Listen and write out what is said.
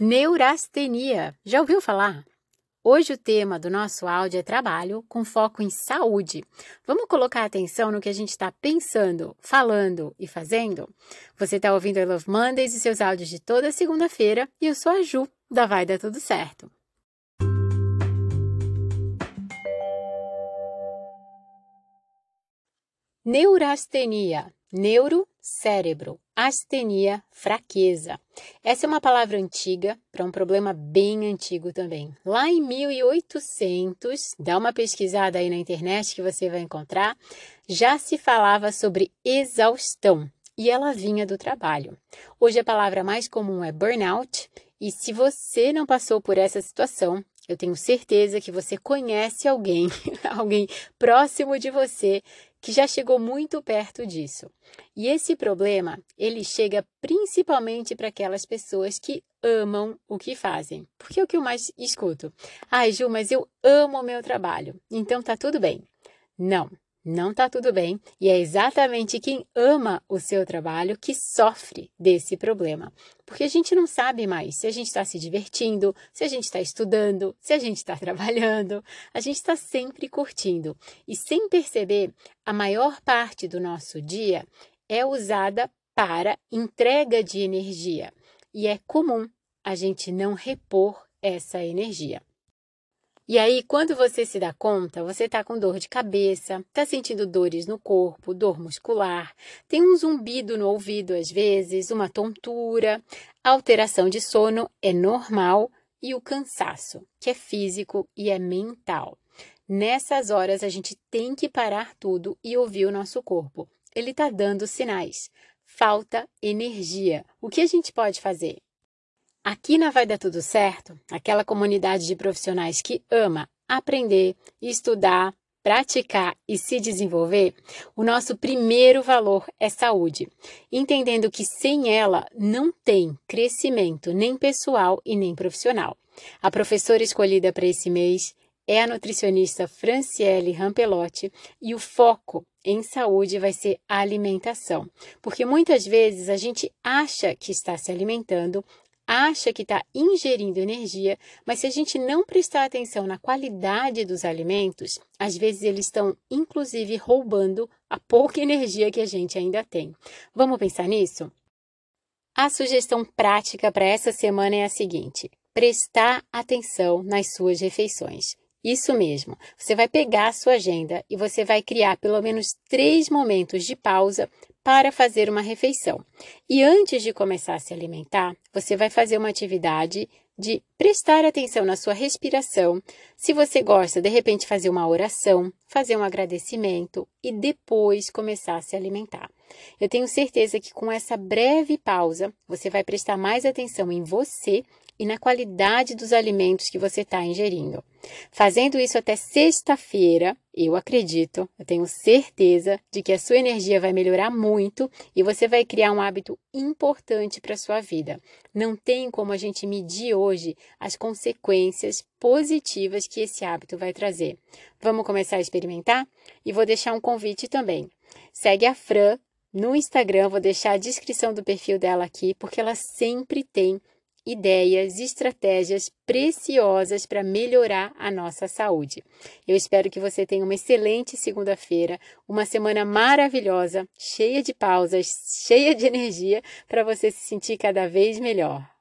Neurastenia. Já ouviu falar? Hoje o tema do nosso áudio é trabalho com foco em saúde. Vamos colocar atenção no que a gente está pensando, falando e fazendo? Você está ouvindo I Love Mondays e seus áudios de toda segunda-feira e eu sou a Ju, da Vai Dar Tudo Certo. Neurastenia. Neuro, cérebro. Astenia, fraqueza. Essa é uma palavra antiga para um problema bem antigo também. Lá em 1800, dá uma pesquisada aí na internet que você vai encontrar, já se falava sobre exaustão e ela vinha do trabalho. Hoje a palavra mais comum é burnout e se você não passou por essa situação, eu tenho certeza que você conhece alguém, alguém próximo de você que já chegou muito perto disso. E esse problema, ele chega principalmente para aquelas pessoas que amam o que fazem. Porque é o que eu mais escuto. Ai, Ju, mas eu amo o meu trabalho. Então tá tudo bem. Não, não está tudo bem e é exatamente quem ama o seu trabalho que sofre desse problema. Porque a gente não sabe mais se a gente está se divertindo, se a gente está estudando, se a gente está trabalhando. A gente está sempre curtindo e, sem perceber, a maior parte do nosso dia é usada para entrega de energia e é comum a gente não repor essa energia. E aí, quando você se dá conta, você está com dor de cabeça, está sentindo dores no corpo, dor muscular, tem um zumbido no ouvido às vezes, uma tontura, alteração de sono é normal e o cansaço, que é físico e é mental. Nessas horas, a gente tem que parar tudo e ouvir o nosso corpo. Ele está dando sinais. Falta energia. O que a gente pode fazer? Aqui na Vai Dar Tudo Certo, aquela comunidade de profissionais que ama aprender, estudar, praticar e se desenvolver, o nosso primeiro valor é saúde, entendendo que sem ela não tem crescimento nem pessoal e nem profissional. A professora escolhida para esse mês é a nutricionista Franciele Rampelotti e o foco em saúde vai ser a alimentação, porque muitas vezes a gente acha que está se alimentando, acha que está ingerindo energia, mas se a gente não prestar atenção na qualidade dos alimentos, às vezes eles estão inclusive roubando a pouca energia que a gente ainda tem. Vamos pensar nisso? A sugestão prática para essa semana é a seguinte: prestar atenção nas suas refeições. Isso mesmo, você vai pegar a sua agenda e você vai criar pelo menos três momentos de pausa para fazer uma refeição. E antes de começar a se alimentar, você vai fazer uma atividade de prestar atenção na sua respiração. Se você gosta, de repente, fazer uma oração, fazer um agradecimento e depois começar a se alimentar. Eu tenho certeza que com essa breve pausa, você vai prestar mais atenção em você e na qualidade dos alimentos que você está ingerindo. Fazendo isso até sexta-feira, eu acredito, eu tenho certeza de que a sua energia vai melhorar muito e você vai criar um hábito importante para a sua vida. Não tem como a gente medir hoje as consequências positivas que esse hábito vai trazer. Vamos começar a experimentar? E vou deixar um convite também. Segue a Fran no Instagram, vou deixar a descrição do perfil dela aqui, porque ela sempre tem ideias, estratégias preciosas para melhorar a nossa saúde. Eu espero que você tenha uma excelente segunda-feira, uma semana maravilhosa, cheia de pausas, cheia de energia para você se sentir cada vez melhor.